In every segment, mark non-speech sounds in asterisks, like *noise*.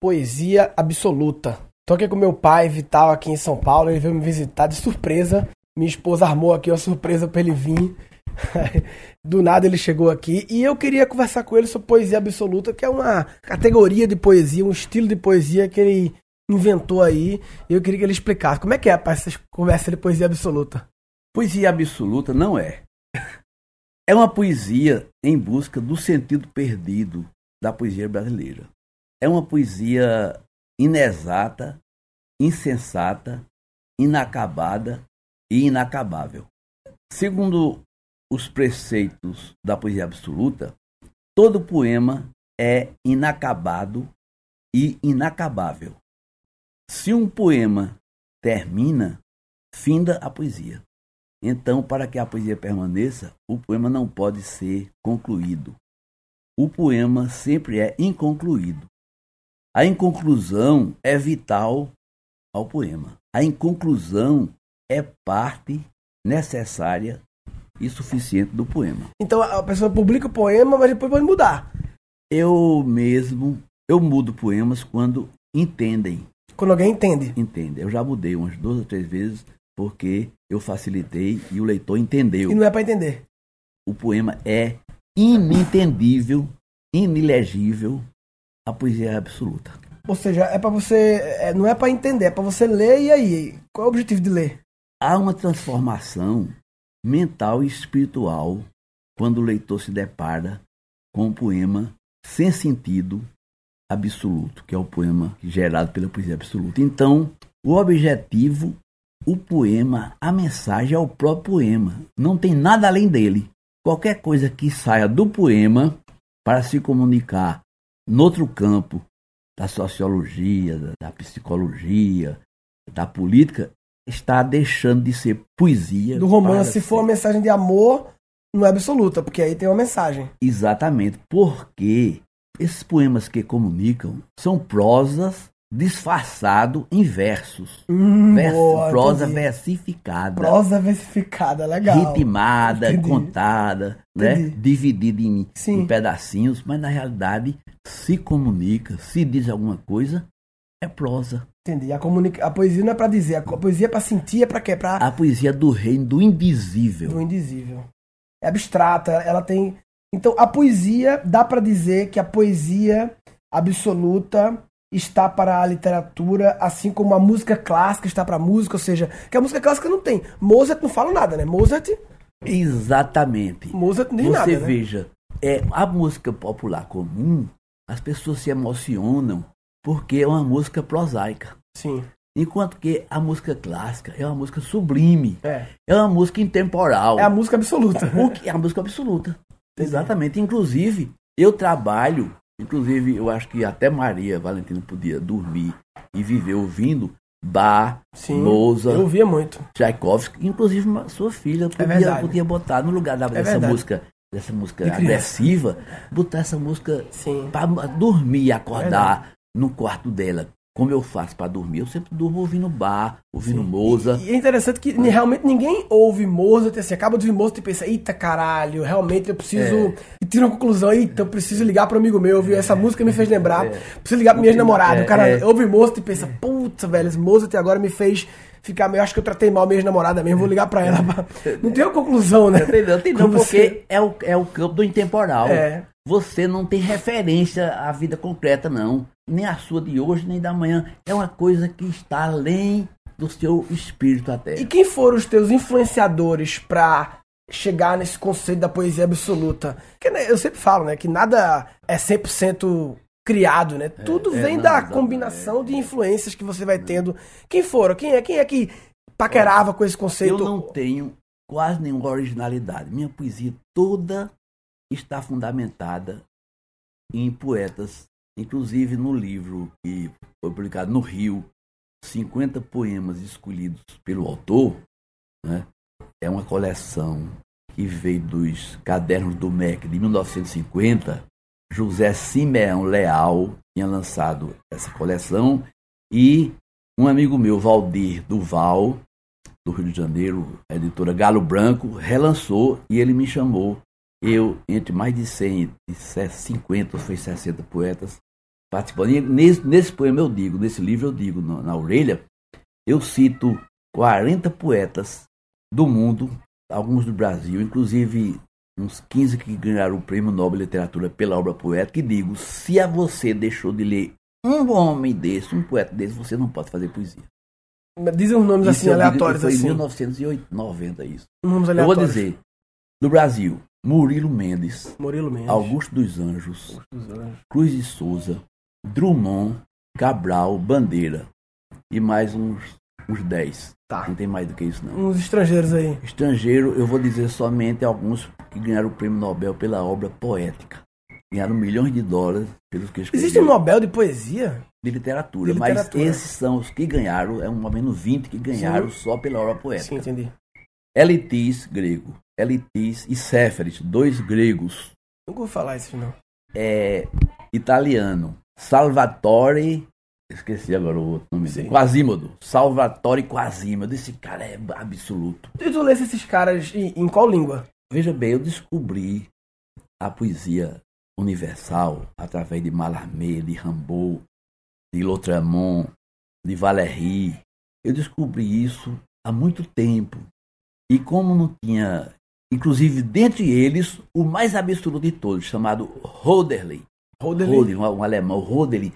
Poesia Absoluta. Tô aqui com meu pai, Vital, aqui em São Paulo. Ele veio me visitar de surpresa. Minha esposa armou aqui uma surpresa pra ele vir. *laughs* Do nada ele chegou aqui e eu queria conversar com ele sobre poesia absoluta, que é uma categoria de poesia, um estilo de poesia que ele inventou aí. E eu queria que ele explicasse como é que é para essa conversa de poesia absoluta. Poesia absoluta não é. É uma poesia em busca do sentido perdido da poesia brasileira. É uma poesia inexata, insensata, inacabada e inacabável. Segundo os preceitos da poesia absoluta, todo poema é inacabado e inacabável. Se um poema termina, finda a poesia. Então, para que a poesia permaneça, o poema não pode ser concluído. O poema sempre é inconcluído. A inconclusão é vital ao poema. A inconclusão é parte necessária e suficiente do poema. Então a pessoa publica o poema, mas depois pode mudar. Eu mesmo, eu mudo poemas quando entendem. Quando alguém entende. Entende. Eu já mudei umas duas ou três vezes porque eu facilitei e o leitor entendeu. E não é para entender. O poema é inentendível, inelegível, a poesia é absoluta. Ou seja, é para você, é, não é para entender, é para você ler e aí, qual é o objetivo de ler? Há uma transformação mental e espiritual quando o leitor se depara com um poema sem sentido absoluto, que é o poema gerado pela poesia absoluta. Então, o objetivo o poema, a mensagem é o próprio poema. Não tem nada além dele. Qualquer coisa que saia do poema para se comunicar no outro campo da sociologia, da, da psicologia, da política, está deixando de ser poesia. Do romance, se for uma mensagem de amor, não é absoluta, porque aí tem uma mensagem. Exatamente, porque esses poemas que comunicam são prosas disfarçado em versos. Hum, Verso, boa, prosa entendi. versificada. Prosa versificada, legal. ritmada, Entendi. contada, né? Entendi. dividida em, em pedacinhos, mas na realidade se comunica, se diz alguma coisa, é prosa. Entendi. A, comunica... a poesia não é pra dizer, a poesia é pra sentir, é pra quê? Pra A poesia do reino do indizível. do indizível. É abstrata, ela tem. Então, a poesia, dá pra dizer que a poesia absoluta está para a literatura, assim como a música clássica está para a música, ou seja, que a música clássica não tem. Mozart não fala nada, né? Mozart, Exatamente. Mozart não diz Você nada, né? veja, é, a música popular comum, as pessoas se emocionam porque é uma música prosaica. Sim. Enquanto que a música clássica é uma música sublime, É. é uma música intemporal. É a música absoluta. O que é a música absoluta. Exatamente. Inclusive, eu trabalho, inclusive, eu acho que até Maria Valentina podia dormir e viver ouvindo Bach, Sim. Mozart, Eu ouvia muito. Tchaikovsky, inclusive uma- sua filha podia, É podia botar no lugar da- dessa verdade. música, dessa música De agressiva, botar essa música para dormir e acordar Verdade. no quarto dela. Como eu faço para dormir? Eu sempre durmo ouvindo Bach, ouvindo Sim. Mozart. E é interessante que realmente ninguém ouve Mozart assim, acaba de ouvir Mozart e pensa, eita caralho, realmente eu preciso. E tira uma conclusão, eita, eu preciso ligar para um amigo meu, viu? Essa música me fez lembrar. Preciso ligar pra minha. É, o cara é. ouve Mozart e pensa, putz, velho, esse Mozart agora me fez ficar meio. Acho que eu tratei mal minha ex-namorada mesmo, vou ligar pra ela. *laughs* Não tem uma conclusão, né? Entendeu? Entendeu? Quando você- Porque é, o, é o campo do intemporal. É. Você não tem referência à vida concreta, não. Nem a sua de hoje, nem da manhã. É uma coisa que está além do seu espírito até. E quem foram os teus influenciadores pra chegar nesse conceito da poesia absoluta? Porque, né, eu sempre falo, né, que nada é 100% criado, né? Tudo é, vem não, da combinação de influências que você vai tendo. Quem foram? Quem é? Quem é que paquerava com esse conceito? Eu não tenho quase nenhuma originalidade. Minha poesia toda está fundamentada em poetas, inclusive no livro que foi publicado no Rio, 50 poemas escolhidos pelo autor, né? é uma coleção que veio dos cadernos do MEC de 1950. José Simeão Leal tinha lançado essa coleção e um amigo meu, Valdir Duval, do Rio de Janeiro, a editora Galo Branco, relançou e ele me chamou. Eu, entre mais de 100, e 50 ou foi 60 poetas, participando. E nesse, nesse poema eu digo, nesse livro eu digo, na, na orelha, eu cito 40 poetas do mundo, alguns do Brasil, inclusive uns 15 que ganharam o Prêmio Nobel de Literatura pela obra poética, e digo, se a você deixou de ler um homem desse, um poeta desse, você não pode fazer poesia. Dizem uns nomes Isso assim aleatórios foi assim. em 1990 isso. Nomes Eu vou aleatórios. dizer, do Brasil, Murilo Mendes, Murilo Mendes. Augusto dos Anjos, dos Anjos. Cruz de Souza, Drummond, Cabral, Bandeira e mais uns, uns 10. Tá. Não tem mais do que isso não. Uns estrangeiros aí. Estrangeiro, eu vou dizer somente alguns que ganharam o prêmio Nobel pela obra poética. Ganharam milhões de dólares pelos que escreveram Existe um Nobel de poesia? de literatura, De mas literatura. esses são os que ganharam, é um ao menos 20 que ganharam só pela obra poética. Sim, entendi. Elitis, grego. Elitis e Séferis, dois gregos. Nunca vou falar isso, não. É, italiano. Salvatore. Esqueci agora o outro nome Sim. dele. Quasimodo. Salvatore Quasimodo. Esse cara é absoluto. E tu lesse esses caras em, em qual língua? Veja bem, eu descobri a poesia universal através de Mallarmé, de Rimbaud, de Lautréamont, de Valéry. Eu descobri isso há muito tempo. E como não tinha, inclusive dentre eles, o mais absoluto de todos, chamado Roderley. Rodelin. Um, um alemão, Rodelin.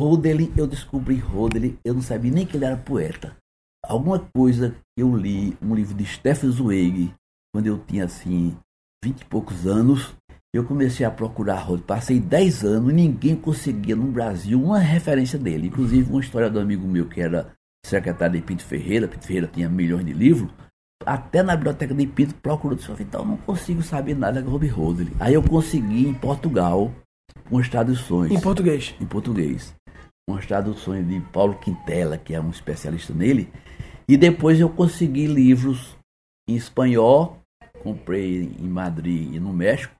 Rodelin, eu descobri Rodelin, eu não sabia nem que ele era poeta. Alguma coisa eu li, um livro de Stefan Zweig, quando eu tinha assim, vinte e poucos anos, eu comecei a procurar Rodelin. Passei dez anos e ninguém conseguia no Brasil uma referência dele. Inclusive uma história do amigo meu que era secretário de Pinto Ferreira, Pinto Ferreira tinha milhões de livros, até na biblioteca de Pinto procurou, disse, então não consigo saber nada de Rob Rodelin. Aí eu consegui em Portugal umas traduções Em português. em português. Umas traduções de Paulo Quintela, que é um especialista nele. E depois eu consegui livros em espanhol, comprei em Madrid e no México,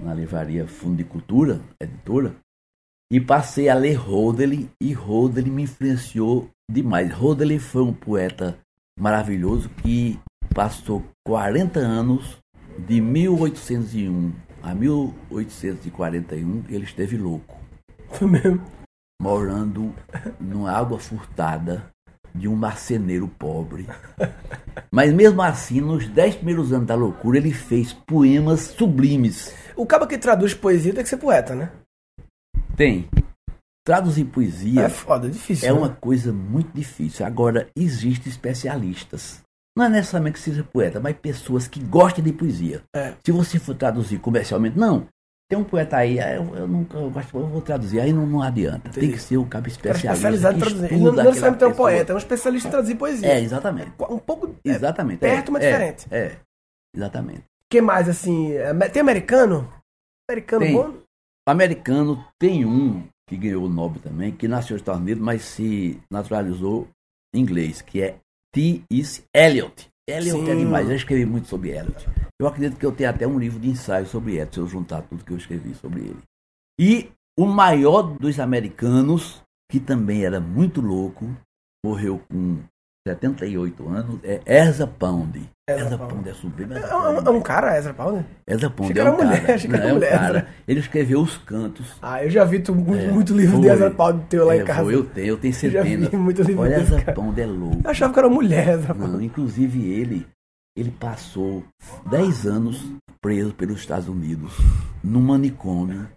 na livraria Fundo de Cultura, editora, e passei a ler Rodelin, e Rodelin me influenciou demais. Rodelin foi um poeta maravilhoso que passou 40 anos, de 1801 a 1841, ele esteve louco Foi mesmo. morando numa água furtada de um marceneiro pobre. Mas mesmo assim, nos dez primeiros anos da loucura, ele fez poemas sublimes. O cabo que traduz poesia tem que ser poeta, né? Tem. Traduzir É, poesia foda, é difícil. é né? uma coisa muito difícil. Agora, existem especialistas. Não é necessariamente que seja poeta, mas pessoas que gostem de poesia. É. Se você for traduzir comercialmente, não. Tem um poeta aí, eu, eu nunca eu gosto, eu vou traduzir, aí não, não adianta. Tem Entendi. que ser um cara Cara especialista. especializado em traduzir. Ele não, não necessariamente é um poeta, é um especialista em traduzir poesia. É, exatamente. Um pouco. É, Exatamente. perto, é, mas é, diferente. É, exatamente. que mais, assim? é, Tem americano? Americano Tem. bom? Americano tem um que ganhou o Nobel também, que nasceu nos Estados Unidos, mas se naturalizou em inglês, que é T.S. Eliot. Eliot é Sim. demais, eu escrevi muito sobre Eliot. Eu acredito que eu tenho até um livro de ensaio sobre Eliot, se eu juntar tudo que eu escrevi sobre ele. E o maior dos americanos, que também era muito louco, morreu com 78 anos, é Ezra Pound. Ezra Pound. É sublime. É, é um, é um cara, Ezra Pound? Ezra Pound é era um mulher, cara. Não, é um mulher, cara. Ezra. Ele escreveu os cantos. Ah, eu já vi tu, muito, É, muito livro de foi. Ezra Pound teu lá É, em casa. vou, eu tenho, eu tenho muito livro Olha, Ezra cara. Pound é louco. Eu achava que era mulher, Ezra Pound. Não, inclusive ele, ele passou 10 anos preso pelos Estados Unidos, num manicômio.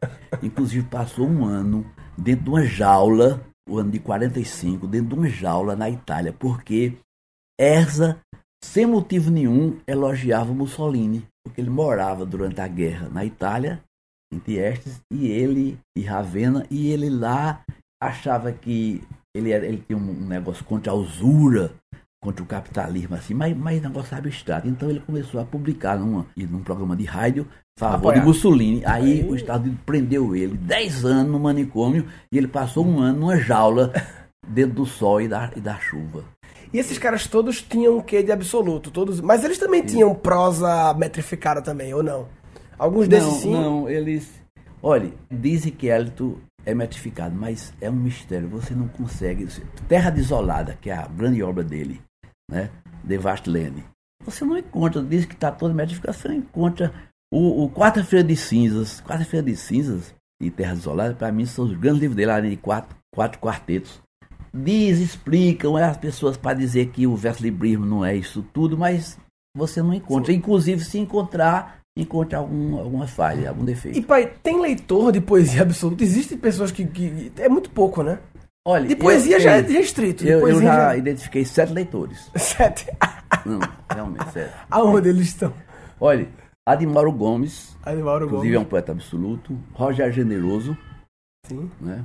Inclusive passou um ano dentro de uma jaula, o ano de 45, dentro de uma jaula na Itália, porque Erza, sem motivo nenhum, elogiava Mussolini, porque ele morava durante a guerra na Itália, em Tiestes, e ele, e Ravenna, e ele lá achava que ele, ele tinha um negócio contra a usura, contra o capitalismo, assim, mas, mas negócio abstrato. Então ele começou a publicar numa, num programa de rádio favor Apoiar. de Mussolini. Aí, Aí- o Unidos prendeu ele 10 anos no manicômio e ele passou um ano numa jaula *laughs* dentro do sol e da, e da chuva. E esses caras todos tinham um quê de absoluto? Todos, mas eles também tinham prosa metrificada também, ou não? Alguns desses não, sim. não, eles. Olha, dizem que Hélito é metificado, mas é um mistério. Você não consegue. Terra Desolada, que é a grande obra dele, né? The Vast Land. Você não encontra, diz que está você não encontra. O, o Quarta-feira de Cinzas, Quarta-feira de Cinzas, e Terras Isoladas, para mim, são os grandes livros dele, além de quatro, quatro quartetos. Diz, explicam, é as pessoas para dizer que o verso librismo não é isso tudo, mas você não encontra. Sim. Inclusive, se encontrar, encontra algum, alguma falha, algum defeito. E pai, tem leitor de poesia absoluta? Existem pessoas que, que. É muito pouco, né? Olha, de poesia eu, já é restrito. Eu, eu já, já, identifiquei sete leitores. Sete? *laughs* Não, realmente, sete. Aonde eles estão? Olha, Admauro Gomes. Admauro inclusive Gomes. é um poeta absoluto. Roger Generoso. Sim. Né?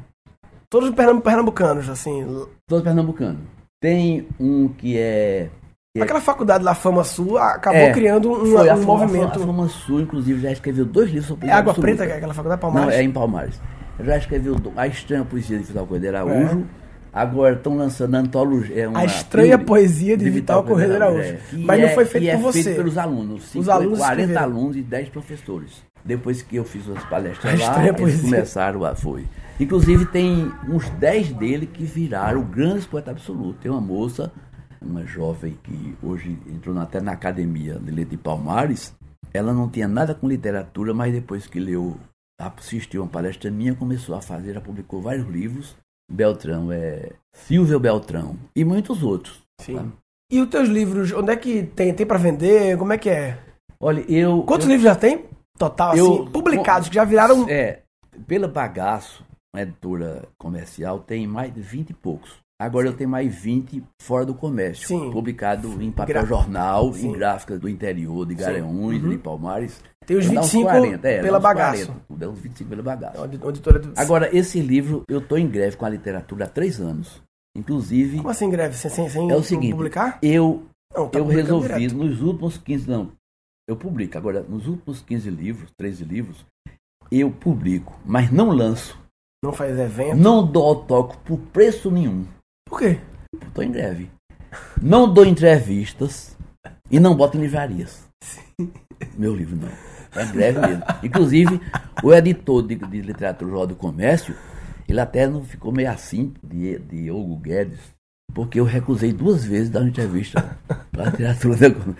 Todos pernambucanos, assim. Todos pernambucanos. Tem um que é é. Aquela faculdade lá, Fama Sul, acabou é, criando um, foi, um a movimento. A Fama Sul, inclusive, já escreveu dois livros sobre É Água absoluta. Preta, que é aquela faculdade Palmares? Não, é em Palmares. Já escreveu A Estranha Poesia de Vital Correia de Araújo. É. Agora estão lançando a antologia. É a Estranha Poesia de, de Vital, Correia de Araújo. É. Mas não foi feito por é você. feito pelos alunos. Os alunos 40 escreveram. alunos e 10 professores. Depois que eu fiz as palestras a lá, eles poesia. começaram a... Foi. Inclusive tem uns 10 dele que viraram grandes poetas absolutos. Tem uma moça uma jovem que hoje entrou até na academia de Leite de Palmares, ela não tinha nada com literatura, mas depois que leu, assistiu uma palestra minha, começou a fazer, ela publicou vários livros. Beltrão, é Silvio Beltrão e muitos outros. Sim. Tá? E os teus livros, onde é que tem? Tem para vender? Como é que é? Olha, eu. Quantos eu, livros já tem? Total, eu, assim, publicados, que já viraram. É, pela Bagaço, uma editora comercial, tem mais de 20 e poucos. Agora eu tenho mais 20 fora do comércio, Sim. publicado em papel Gra jornal, Sim. em gráficas do interior, de Garanhuns, uhum. de Palmares. Tem os 25 40, é, pela bagaço. 40, dá uns 25 pela bagaço. Do... Agora, esse livro, eu estou em greve com a literatura há três anos. Inclusive. Como assim greve? Sem, sem, sem é o seguinte, publicar? Eu, não, tá eu resolvi, direto. nos últimos 15. Não, eu publico. Agora, nos últimos 15 livros, 13 livros, eu publico, mas não lanço. Não faz evento? Não dou autógrafo por preço nenhum. Por quê? Estou em greve. Não dou entrevistas e não boto em livrarias. *laughs* Sim. Meu livro não. É greve mesmo. Inclusive, o editor de, de literatura Jornal do Comércio, ele até não ficou meio assim de, de Hugo Guedes, porque eu recusei duas vezes dar uma entrevista para a literatura do comércio.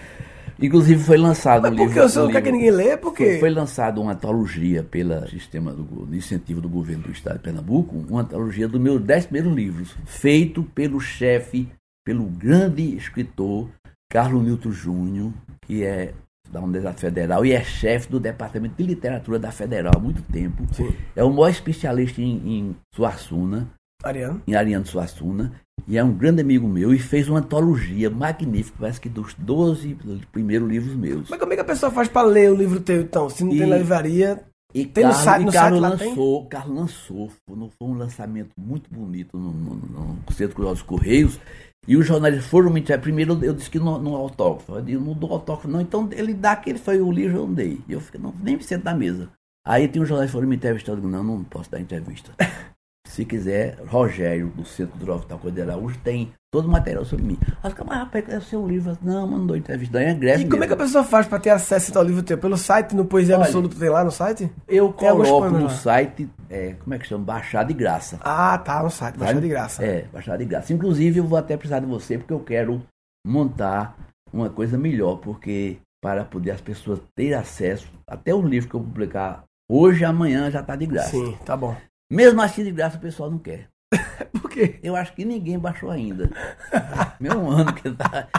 Inclusive foi lançado Mas um por livro. Porque o senhor não quer que ninguém lê? Por quê? Foi, foi lançado uma antologia pelo sistema do, de incentivo do governo do estado de Pernambuco, uma antologia dos meus dez primeiros livros, feito pelo chefe, pelo grande escritor Carlos Newton Júnior, que é da Universidade Federal e é chefe do Departamento de Literatura da Federal há muito tempo. Sim. É o maior especialista em, em Suassuna. Ariano. Em Ariano Suassuna. E é um grande amigo meu e fez uma antologia magnífica, parece que dos 12 primeiros livros meus. Mas como é que a pessoa faz para ler o livro teu, então? Se não E- tem na livraria, E Tem no Carlos, site- e no Carlos site lançou, Carlos lançou, foi um- foi um lançamento muito bonito no, no, no Centro Correios. E os jornalistas foram me entregar. Primeiro eu disse que não, não autógrafo. Eu disse, não dou autógrafo, não. Então ele dá aquele foi o livro, eu não dei. E eu fiquei, não, nem me sento na mesa. Aí tem um jornalista foram me digo, não, não posso dar entrevista. *laughs* Se quiser, Rogério, do Centro Cultural Vital Cordeiro de Araújo, tem todo o material sobre mim. Aí fica, mas rapaz, é o seu livro. Não, mas não dou entrevista. Daí é E como é que a pessoa faz pra ter acesso então, ao livro teu? Pelo site, no Poesia Olha, Absoluta tem lá no site? Eu Tem coloco no lá. site, é, como é que chama? Baixar de graça. Ah, tá, no site, baixar de graça. É, baixar de graça. Inclusive, eu vou até precisar de você, porque eu quero montar uma coisa melhor, porque para poder as pessoas terem acesso, até o livro que eu publicar hoje, amanhã já está de graça. Sim, tá bom. Mesmo assim, de graça, o pessoal não quer. *laughs* Por quê? Eu acho que ninguém baixou ainda. *laughs* Meu ano que tá. *laughs*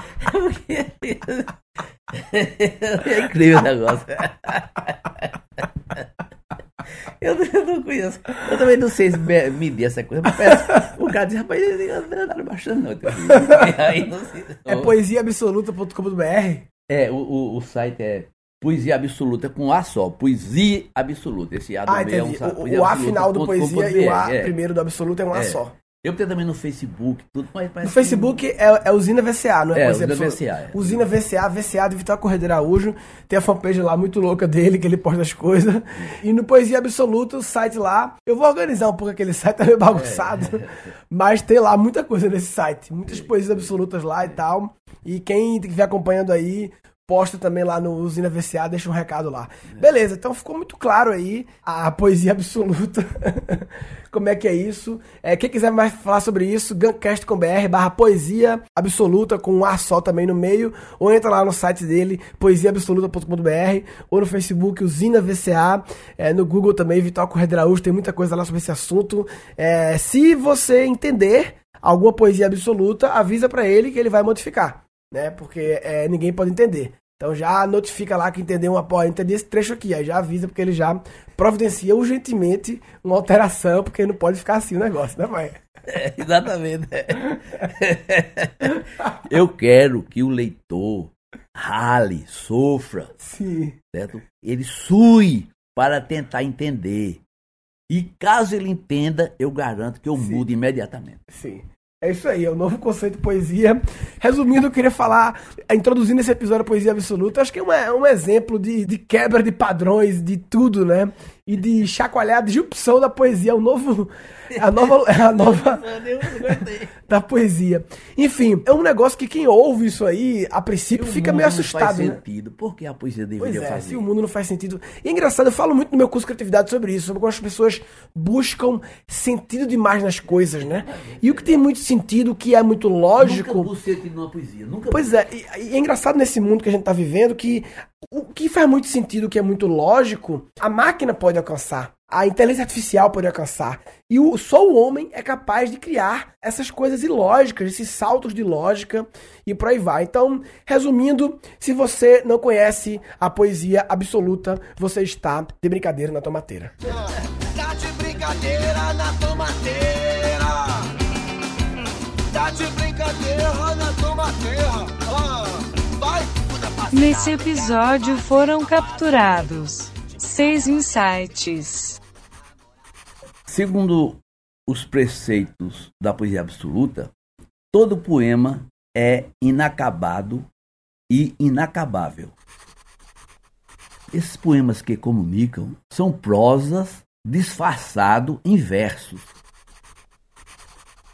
é incrível o negócio. Eu não, eu não conheço. Eu também não sei se me- medir essa coisa. Mas parece- o cara diz, rapaz, eu não tá baixando, não. Aí não sei. É poesiaabsoluta.com.br? É, o, o, o site é Poesia Absoluta com A só. Poesia Absoluta. Esse A do Ah, meio é um O, o A final do poesia e o A é. primeiro do absoluto é um A É. só. Eu tenho também no Facebook, tudo, mas No Facebook é, é Usina VCA, não é, É, Poesia Usina Absoluta? VCA, é. Usina VCA, VCA de Vitor Correia de Araújo. Tem a fanpage lá muito louca dele, que ele posta as coisas. E no Poesia Absoluta, o site lá. Eu vou organizar um pouco aquele site, tá meio bagunçado. É. *laughs* Mas tem lá muita coisa nesse site. Muitas poesias absolutas lá e tal. E quem estiver acompanhando aí, posta também lá no Usina VCA, deixa um recado lá. Beleza, então ficou muito claro aí a poesia absoluta. *laughs* Como é que é isso? É, quem quiser mais falar sobre isso, guncast.com.br barra poesia absoluta com um A só também no meio, ou entra lá no site dele, poesiaabsoluta.com.br, ou no Facebook, Usina VCA, é, no Google também, Vital Correia tem muita coisa lá sobre esse assunto. É, se você entender alguma poesia absoluta, avisa para ele que ele vai modificar, né? Porque é, ninguém pode entender. Então já notifica lá que entendeu uma porra, entendi esse trecho aqui, aí já avisa porque ele já providencia urgentemente uma alteração, porque não pode ficar assim o negócio, né, pai? *laughs* É, exatamente. *laughs* Eu quero que o leitor rale, sofra, Sim. certo? Ele sue para tentar entender. E caso ele entenda, eu garanto que eu Sim. mudo imediatamente. Sim. É isso aí, é o novo conceito de poesia. Resumindo, eu queria falar, introduzindo esse episódio Poesia Absoluta, acho que é um, é um exemplo de, de quebra de padrões, de tudo, né? E de chacoalhar, de disrupção da poesia, o novo. A nova. A nova *laughs* da poesia. Enfim, é um negócio que quem ouve isso aí, a princípio, O fica meio não assustado, faz né? sentido. Por que a poesia Pois deveria é, fazer? se o mundo não faz sentido. E é engraçado, eu falo muito no meu curso de criatividade sobre isso, sobre como as pessoas buscam sentido demais nas coisas, né? E o que tem muito sentido, o que é muito lógico. Nunca sentido numa poesia. Nunca Pois é, e, e é engraçado nesse mundo que a gente tá vivendo que o que faz muito sentido, que é muito lógico, a máquina pode alcançar. A inteligência artificial pode alcançar. E o, só o homem é capaz de criar essas coisas ilógicas, esses saltos de lógica e por aí vai. Então, resumindo, se você não conhece a poesia absoluta, você está de brincadeira na tomateira. Tá de brincadeira na tomateira. Tá de brincadeira na tomateira. Nesse episódio foram capturados seis insights. Segundo os preceitos da poesia absoluta, todo poema é inacabado e inacabável. Esses poemas que comunicam são prosas disfarçado em versos.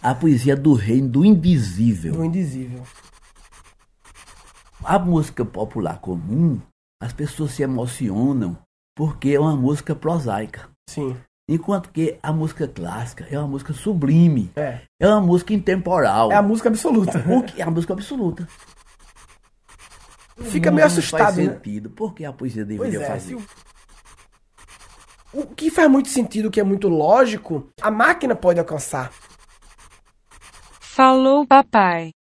A poesia do reino do indizível. Do indizível. A música popular comum, as pessoas se emocionam porque é uma música prosaica. Sim. Enquanto que a música clássica é uma música sublime, É. é uma música intemporal. É a música absoluta. O que é a música absoluta. Fica meio assustado, faz né? sentido. Por que a poesia Pois deveria é, fazer? se o... o que faz muito sentido, o que é muito lógico, a máquina pode alcançar. Falou papai.